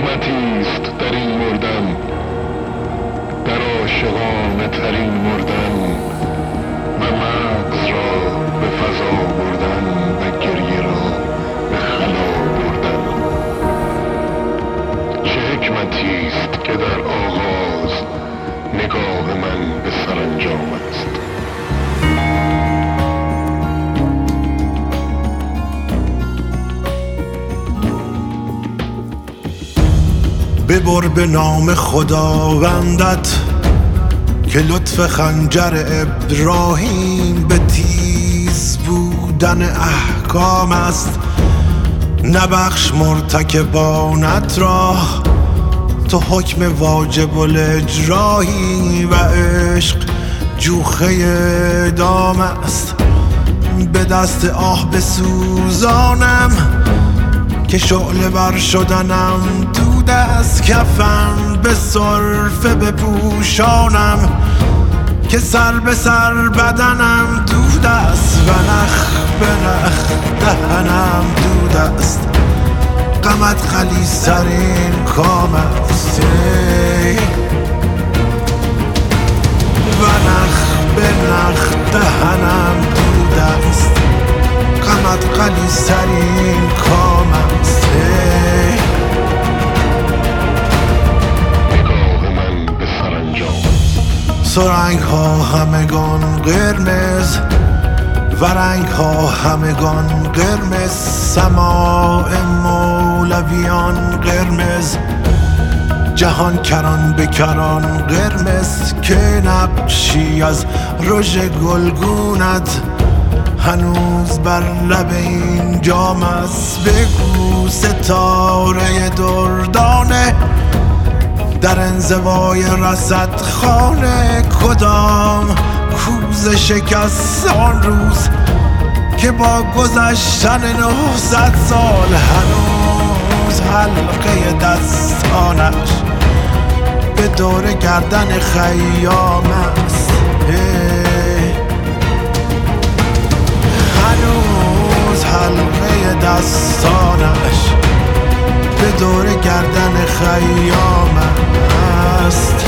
حکمتی است در این مردن در عاشقانه ترین مردن. ببر به نام خداوندت که لطف خنجر ابراهیم به تیز بودن احکام است. نبخش مرتکبانت را. تو حکم واجب الاجرایی و عشق جوخه دام است. به دست آه بسوزانم که شعله بر شدنم دود از کفن به صرفه بپوشانم که سر به سر بدنم دود است و نخ به نخ دهنم دود است. غمت خلیسترین کام است و نخ به نخ دهنم دود است. غمت خلیسترین کام است. سرنگ ها همگان قرمز و رنگ ها همگان قرمز. سماع مولویان قرمز جهان کران به کران قرمز. که نقشی از رژ گلگونت هنوز بر لب این جام است. بگو ستاره دردانه در انزوای رسد خانه کدام کوز شکست آن روز که با گذشتن نهصد سال هنوز حلقه دستانش به دور گردن خیام است. هنوز حلقه دستانش به دور گردن خیام است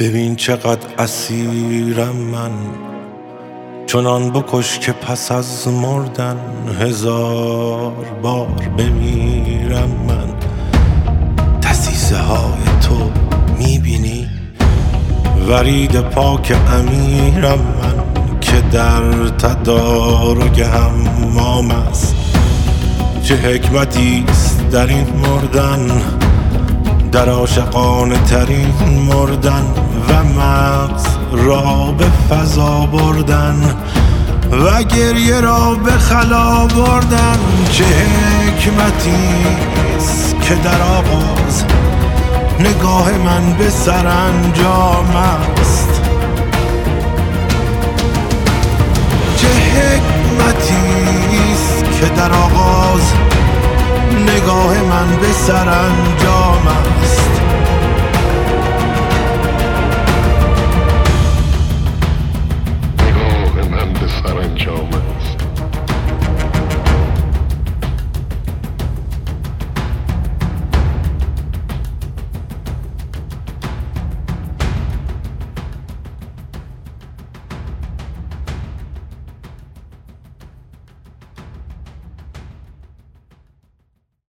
ببین چقدر اسیرم من. چنان بکش که پس از مردن هزار بار بمیرم من. دسیسه های تو می‌بینی؟ ورید پاک امیرم من که در تدارک همام است. چه حکمتی است در این مردن؟ در عاشقانه ترین مردن و مغز را به فضا بردن و گریه را به خلا بردن. چه حکمتی که در آغاز نگاه من به سرانجام است؟ چه حکمتی که در آغاز نگاه من به سرانجام است.